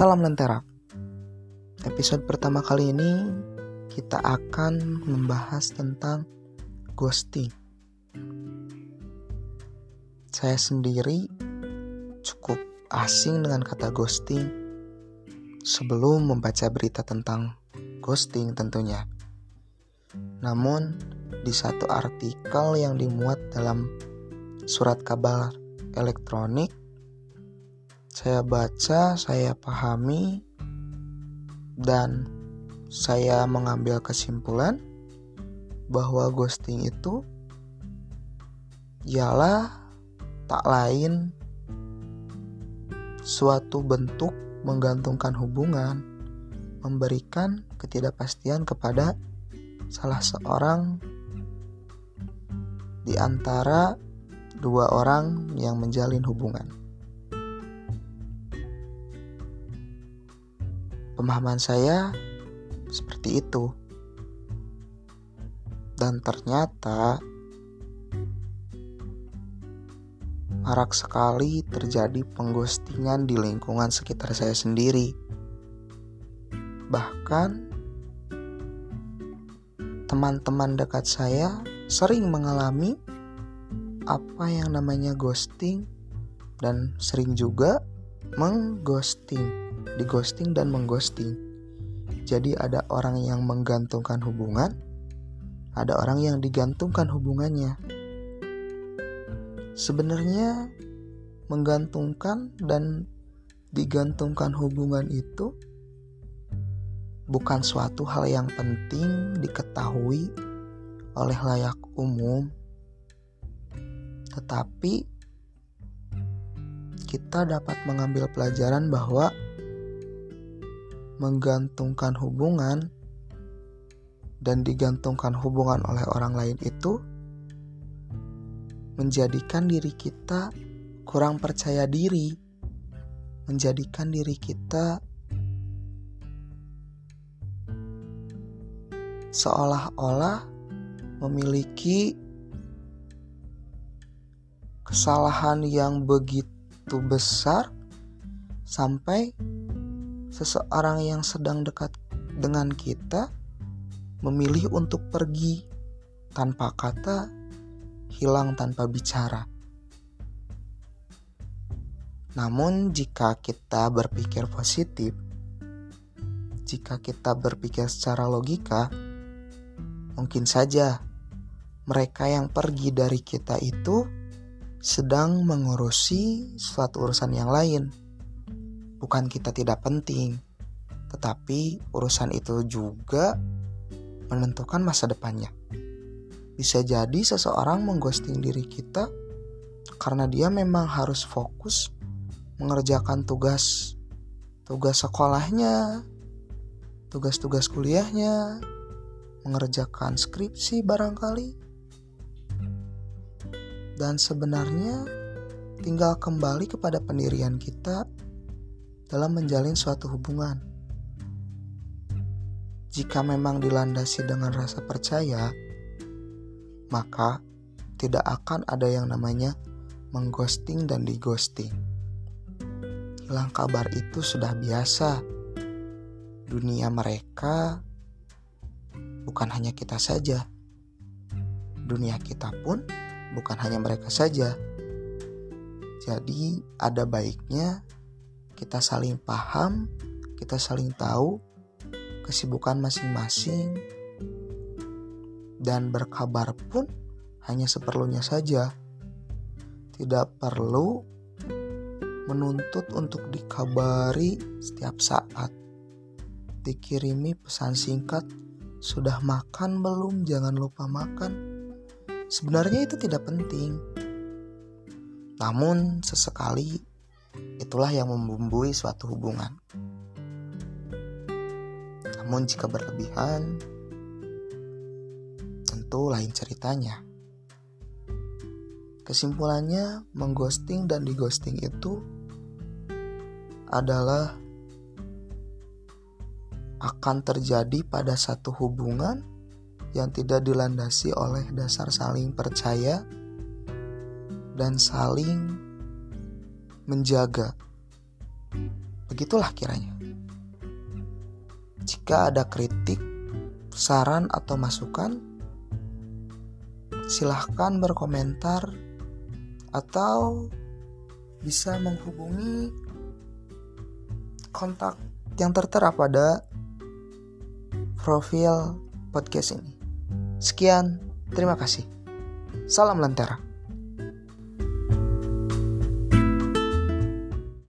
Salam Lentera. Episode pertama kali ini kita akan membahas tentang ghosting. Saya sendiri cukup asing dengan kata ghosting sebelum membaca berita tentang ghosting tentunya. Namun di satu artikel yang dimuat dalam surat kabar elektronik saya baca, saya pahami, dan saya mengambil kesimpulan bahwa ghosting itu ialah tak lain suatu bentuk menggantungkan hubungan, memberikan ketidakpastian kepada salah seorang di antara dua orang yang menjalin hubungan. Pemahaman saya seperti itu. Dan ternyata marak sekali terjadi pengghostingan di lingkungan sekitar saya sendiri. Bahkan teman-teman dekat saya sering mengalami apa yang namanya ghosting dan sering juga mengghosting di ghosting dan mengghosting. Jadi ada orang yang menggantungkan hubungan, ada orang yang digantungkan hubungannya. Sebenarnya menggantungkan dan digantungkan hubungan itu bukan suatu hal yang penting diketahui oleh layak umum, tetapi kita dapat mengambil pelajaran bahwa menggantungkan hubungan dan digantungkan hubungan oleh orang lain itu menjadikan diri kita kurang percaya diri, menjadikan diri kita seolah-olah memiliki kesalahan yang begitu besar sampai seseorang yang sedang dekat dengan kita memilih untuk pergi tanpa kata, hilang tanpa bicara. Namun, jika kita berpikir positif, jika kita berpikir secara logika, mungkin saja mereka yang pergi dari kita itu sedang mengurusi suatu urusan yang lain bukan kita tidak penting, tetapi urusan itu juga menentukan masa depannya. Bisa jadi seseorang mengghosting diri kita karena dia memang harus fokus mengerjakan tugas tugas sekolahnya, tugas-tugas kuliahnya, mengerjakan skripsi barangkali. Dan sebenarnya tinggal kembali kepada pendirian kita dalam menjalin suatu hubungan. Jika memang dilandasi dengan rasa percaya, maka tidak akan ada yang namanya mengghosting dan dighosting. Hilang kabar itu sudah biasa. Dunia mereka bukan hanya kita saja. Dunia kita pun bukan hanya mereka saja. Jadi, ada baiknya kita saling paham, kita saling tahu kesibukan masing-masing, dan berkabar pun hanya seperlunya saja. Tidak perlu menuntut untuk dikabari setiap saat. Dikirimi pesan singkat, sudah makan belum? Jangan lupa makan. Sebenarnya itu tidak penting. Namun sesekali Itulah yang membumbui suatu hubungan. Namun jika berlebihan, tentu lain ceritanya. Kesimpulannya, mengghosting dan dighosting itu adalah akan terjadi pada satu hubungan yang tidak dilandasi oleh dasar saling percaya dan saling menjaga Begitulah kiranya. Jika ada kritik, saran, atau masukan, silahkan berkomentar atau bisa menghubungi kontak yang tertera pada profil podcast ini. Sekian, terima kasih. Salam Lentera.